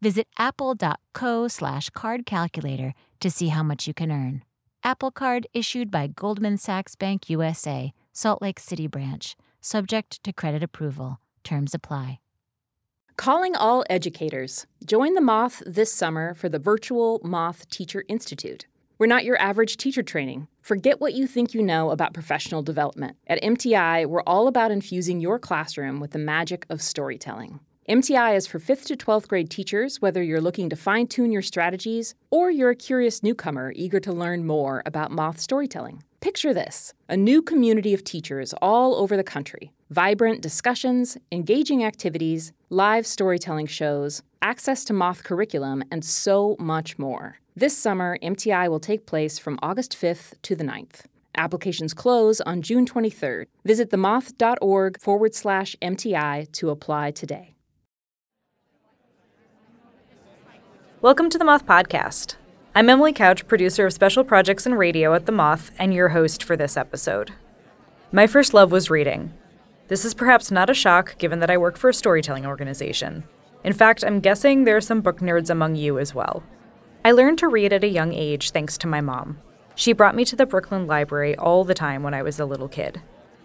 Visit apple.co slash card calculator to see how much you can earn. Apple Card issued by Goldman Sachs Bank USA, Salt Lake City branch, subject to credit approval. Terms apply. Calling all educators. Join the Moth this summer for the virtual Moth Teacher Institute. We're not your average teacher training. Forget what you think you know about professional development. At MTI, we're all about infusing your classroom with the magic of storytelling. MTI is for 5th to 12th grade teachers, whether you're looking to fine tune your strategies or you're a curious newcomer eager to learn more about moth storytelling. Picture this a new community of teachers all over the country. Vibrant discussions, engaging activities, live storytelling shows, access to moth curriculum, and so much more. This summer, MTI will take place from August 5th to the 9th. Applications close on June 23rd. Visit themoth.org forward slash MTI to apply today. Welcome to the Moth Podcast. I'm Emily Couch, producer of special projects and radio at The Moth, and your host for this episode. My first love was reading. This is perhaps not a shock given that I work for a storytelling organization. In fact, I'm guessing there are some book nerds among you as well. I learned to read at a young age thanks to my mom. She brought me to the Brooklyn Library all the time when I was a little kid.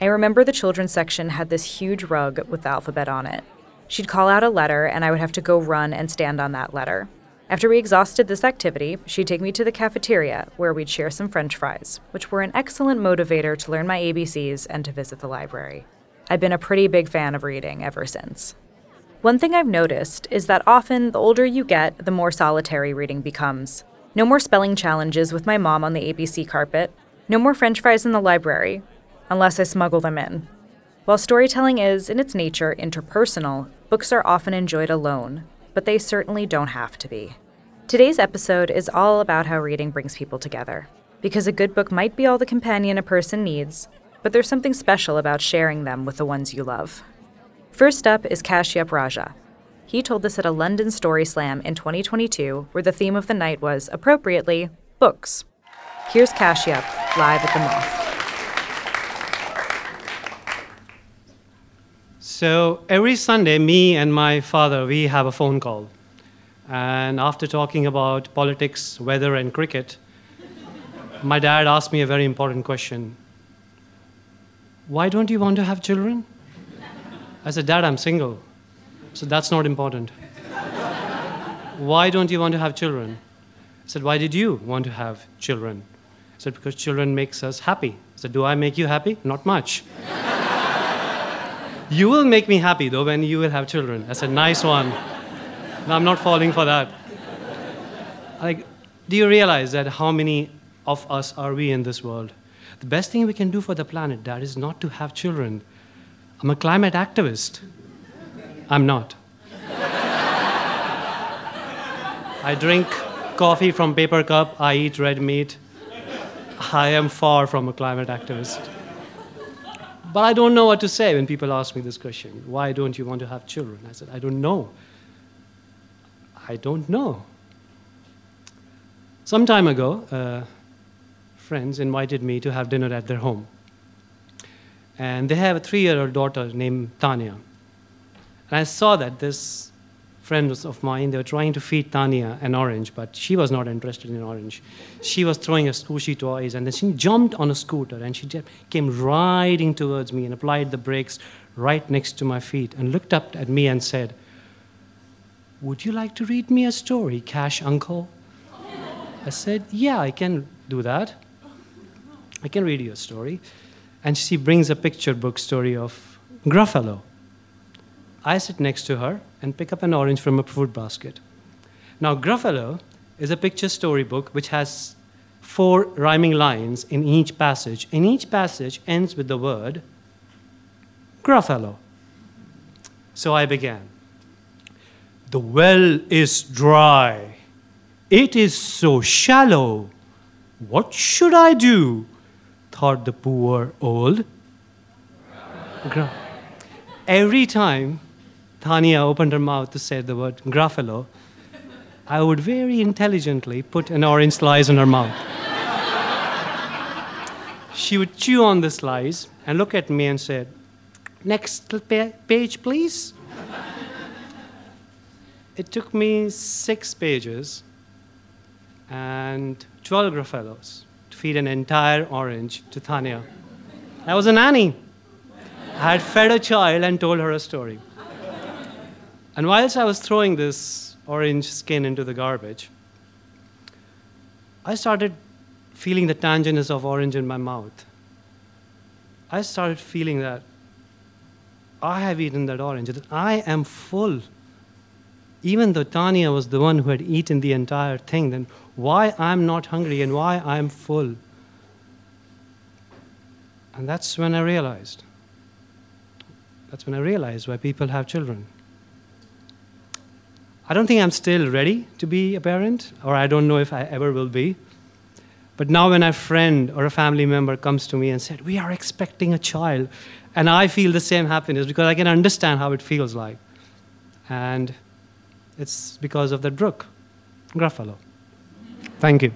I remember the children's section had this huge rug with the alphabet on it. She'd call out a letter, and I would have to go run and stand on that letter. After we exhausted this activity, she'd take me to the cafeteria where we'd share some french fries, which were an excellent motivator to learn my ABCs and to visit the library. I've been a pretty big fan of reading ever since. One thing I've noticed is that often the older you get, the more solitary reading becomes. No more spelling challenges with my mom on the ABC carpet, no more french fries in the library, unless I smuggle them in. While storytelling is, in its nature, interpersonal, books are often enjoyed alone, but they certainly don't have to be. Today's episode is all about how reading brings people together. Because a good book might be all the companion a person needs, but there's something special about sharing them with the ones you love. First up is Kashyap Raja. He told this at a London Story Slam in 2022, where the theme of the night was, appropriately, books. Here's Kashyap, live at the Moth. So every Sunday, me and my father, we have a phone call. And after talking about politics, weather, and cricket, my dad asked me a very important question Why don't you want to have children? I said, Dad, I'm single. So that's not important. Why don't you want to have children? I said, Why did you want to have children? I said, Because children makes us happy. I said, Do I make you happy? Not much. You will make me happy though when you will have children. That's a nice one. No, I'm not falling for that. Like, do you realize that how many of us are we in this world? The best thing we can do for the planet, Dad, is not to have children. I'm a climate activist. I'm not. I drink coffee from paper cup. I eat red meat. I am far from a climate activist. But I don't know what to say when people ask me this question why don't you want to have children? I said, I don't know. I don't know. Some time ago, uh, friends invited me to have dinner at their home. And they have a three year old daughter named Tanya. And I saw that this friends of mine, they were trying to feed Tanya an orange, but she was not interested in orange. She was throwing her squishy toys, and then she jumped on a scooter and she came riding towards me and applied the brakes right next to my feet and looked up at me and said, Would you like to read me a story, Cash Uncle? I said, Yeah, I can do that. I can read you a story. And she brings a picture book story of Gruffalo. I sit next to her and pick up an orange from a fruit basket. Now, Gruffalo is a picture storybook which has four rhyming lines in each passage, and each passage ends with the word Gruffalo. So I began. The well is dry. It is so shallow. What should I do? thought the poor old. Every time Tanya opened her mouth to say the word Gruffalo, I would very intelligently put an orange slice in her mouth. she would chew on the slice and look at me and said, Next page, please. it took me six pages and 12 Gruffalos to feed an entire orange to Tanya. I was a nanny. I had fed a child and told her a story. And whilst I was throwing this orange skin into the garbage, I started feeling the tanginess of orange in my mouth. I started feeling that I have eaten that orange, that I am full. Even though Tanya was the one who had eaten the entire thing, then why I'm not hungry and why I'm full? And that's when I realized. That's when I realized why people have children. I don't think I'm still ready to be a parent, or I don't know if I ever will be. But now, when a friend or a family member comes to me and said, We are expecting a child, and I feel the same happiness because I can understand how it feels like. And it's because of that brook, Gruffalo. Thank you.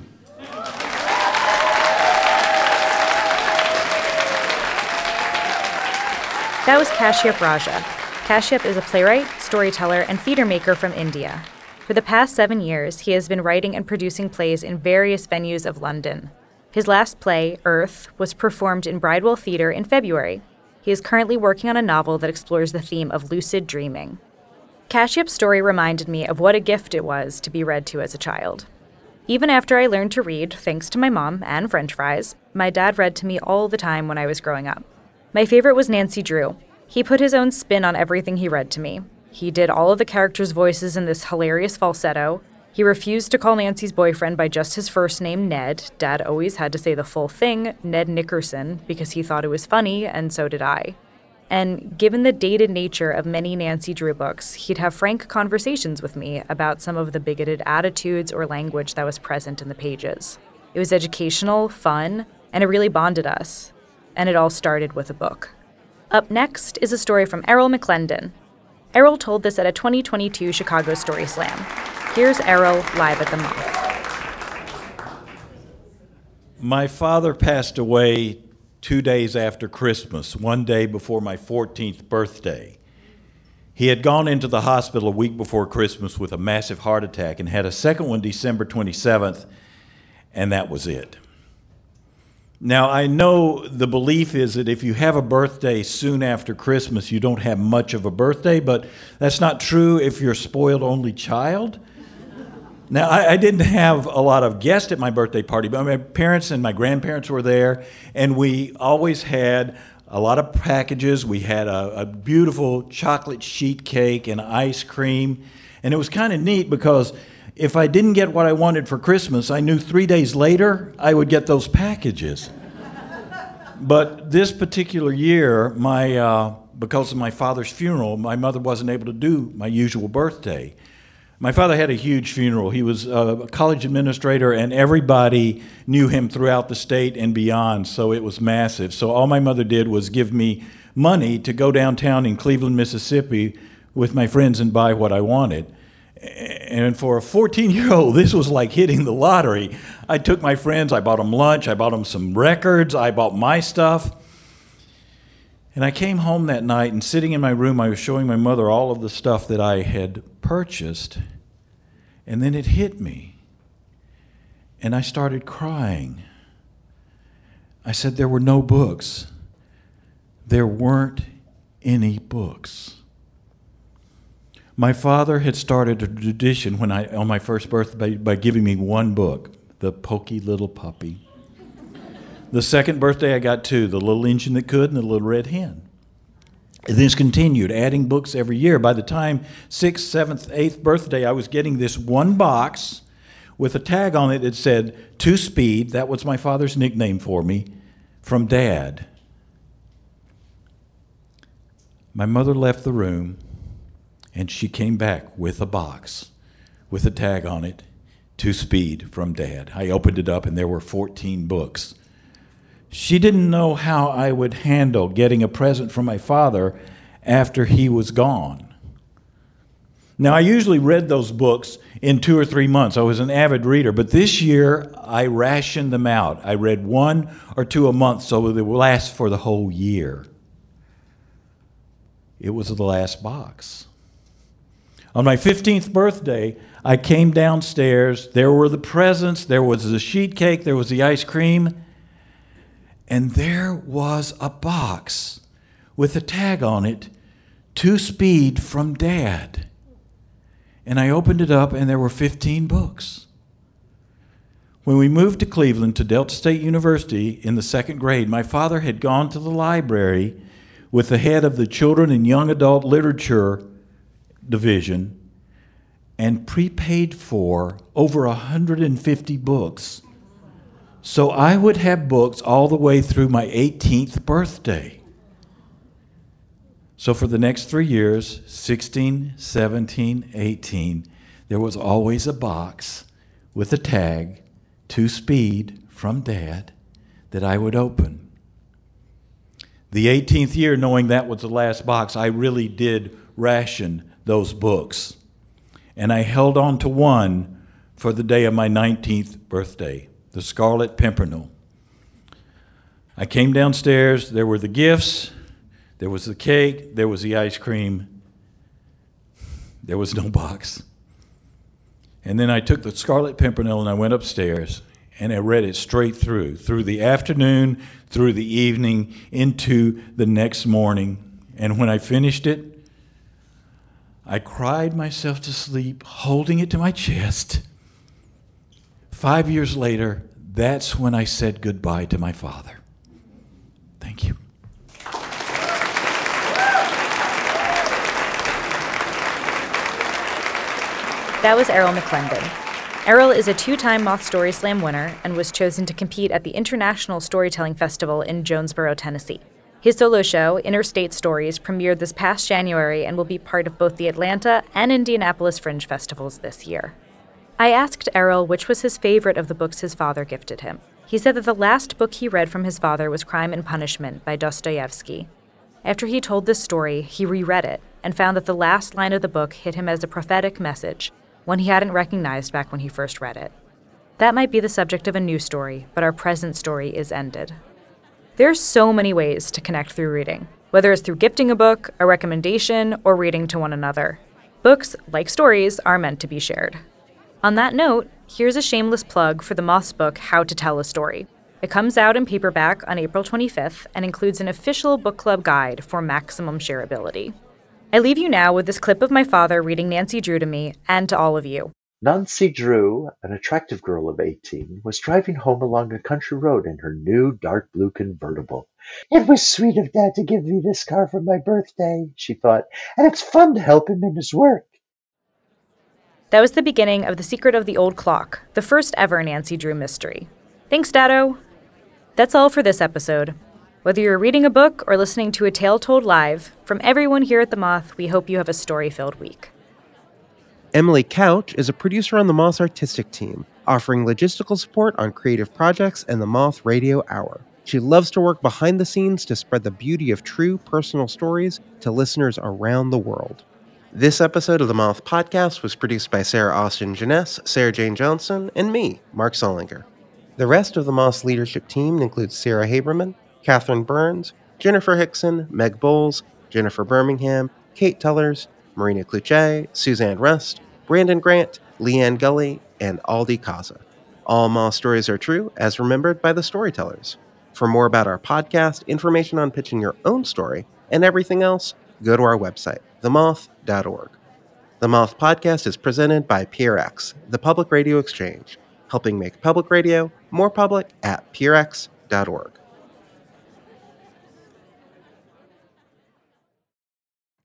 That was Kashyap Raja. Kashyap is a playwright, storyteller, and theater maker from India. For the past seven years, he has been writing and producing plays in various venues of London. His last play, Earth, was performed in Bridewell Theatre in February. He is currently working on a novel that explores the theme of lucid dreaming. Kashyap's story reminded me of what a gift it was to be read to as a child. Even after I learned to read, thanks to my mom and french fries, my dad read to me all the time when I was growing up. My favorite was Nancy Drew. He put his own spin on everything he read to me. He did all of the characters' voices in this hilarious falsetto, he refused to call Nancy's boyfriend by just his first name, Ned. Dad always had to say the full thing, Ned Nickerson, because he thought it was funny, and so did I. And given the dated nature of many Nancy Drew books, he'd have frank conversations with me about some of the bigoted attitudes or language that was present in the pages. It was educational, fun, and it really bonded us. And it all started with a book. Up next is a story from Errol McLendon. Errol told this at a 2022 Chicago Story Slam. Here's Errol live at the Moth. My father passed away two days after Christmas, one day before my 14th birthday. He had gone into the hospital a week before Christmas with a massive heart attack and had a second one December 27th, and that was it. Now, I know the belief is that if you have a birthday soon after Christmas, you don't have much of a birthday, but that's not true if you're a spoiled only child. Now, I, I, didn't have a lot of guests at my birthday party, but my parents and my grandparents were there, and we always had a lot of packages. We had a, a beautiful chocolate sheet cake and ice cream, and it was kind of neat because if I didn't get what I wanted for Christmas, I knew three days later I would get those packages. but this particular year, my uh, because of my father's funeral, my mother wasn't able to do my usual birthday. My father had a huge funeral. He was a college administrator, and everybody knew him throughout the state and beyond, so it was massive. So all my mother did was give me money to go downtown in Cleveland, Mississippi with my friends and buy what I wanted. And for a 14 year old, this was like hitting the lottery. I took my friends, I bought them lunch, I bought them some records, I bought my stuff. And I came home that night, and sitting in my room, I was showing my mother all of the stuff that I had purchased. And then it hit me. And I started crying. I said, There were no books. There weren't any books. My father had started a tradition when I, on my first birthday by giving me one book, The Pokey Little Puppy. The second birthday, I got two The Little Engine That Could and The Little Red Hen. And this continued, adding books every year. By the time sixth, seventh, eighth birthday, I was getting this one box with a tag on it that said, To Speed, that was my father's nickname for me, from Dad. My mother left the room and she came back with a box with a tag on it, To Speed, from Dad. I opened it up and there were 14 books. She didn't know how I would handle getting a present from my father after he was gone. Now, I usually read those books in two or three months. I was an avid reader, but this year I rationed them out. I read one or two a month so they would last for the whole year. It was the last box. On my 15th birthday, I came downstairs. There were the presents, there was the sheet cake, there was the ice cream, and there was a box with a tag on it To Speed from Dad. And I opened it up, and there were 15 books. When we moved to Cleveland to Delta State University in the second grade, my father had gone to the library with the head of the Children and Young Adult Literature Division and prepaid for over 150 books so I would have books all the way through my 18th birthday. So for the next three years 16, 17, 18 there was always a box with a tag, to speed from dad, that I would open. The 18th year, knowing that was the last box, I really did ration those books. And I held on to one for the day of my 19th birthday the Scarlet Pimpernel. I came downstairs, there were the gifts, there was the cake, there was the ice cream, there was no box. And then I took the Scarlet Pimpernel and I went upstairs and I read it straight through, through the afternoon, through the evening, into the next morning. And when I finished it, I cried myself to sleep, holding it to my chest. Five years later, that's when I said goodbye to my father. Thank you. That was Errol McLendon. Errol is a two time Moth Story Slam winner and was chosen to compete at the International Storytelling Festival in Jonesboro, Tennessee. His solo show, Interstate Stories, premiered this past January and will be part of both the Atlanta and Indianapolis Fringe Festivals this year. I asked Errol which was his favorite of the books his father gifted him. He said that the last book he read from his father was Crime and Punishment by Dostoevsky. After he told this story, he reread it and found that the last line of the book hit him as a prophetic message, one he hadn't recognized back when he first read it. That might be the subject of a new story, but our present story is ended. There are so many ways to connect through reading, whether it's through gifting a book, a recommendation, or reading to one another. Books, like stories, are meant to be shared. On that note, here's a shameless plug for the Moth's book, How to Tell a Story. It comes out in paperback on April 25th and includes an official book club guide for maximum shareability. I leave you now with this clip of my father reading Nancy Drew to me and to all of you. Nancy Drew, an attractive girl of 18, was driving home along a country road in her new dark blue convertible. It was sweet of Dad to give me this car for my birthday, she thought, and it's fun to help him in his work. That was the beginning of The Secret of the Old Clock, the first ever Nancy Drew mystery. Thanks, Dado! That's all for this episode. Whether you're reading a book or listening to a tale told live, from everyone here at The Moth, we hope you have a story filled week. Emily Couch is a producer on the Moth artistic team, offering logistical support on creative projects and the Moth Radio Hour. She loves to work behind the scenes to spread the beauty of true personal stories to listeners around the world. This episode of the Moth Podcast was produced by Sarah Austin Jenness, Sarah Jane Johnson, and me, Mark Salinger. The rest of the Moth's leadership team includes Sarah Haberman, Catherine Burns, Jennifer Hickson, Meg Bowles, Jennifer Birmingham, Kate Tellers, Marina Klutse, Suzanne Rust, Brandon Grant, Leanne Gully, and Aldi Kaza. All Moth stories are true, as remembered by the storytellers. For more about our podcast, information on pitching your own story, and everything else, go to our website, themoth.org. The Moth podcast is presented by PRX, the Public Radio Exchange, helping make public radio more public at prx.org.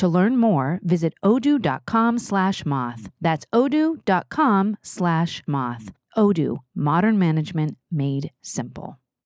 To learn more, visit odoo.com slash moth. That's odoo.com slash moth. Odoo, modern management made simple.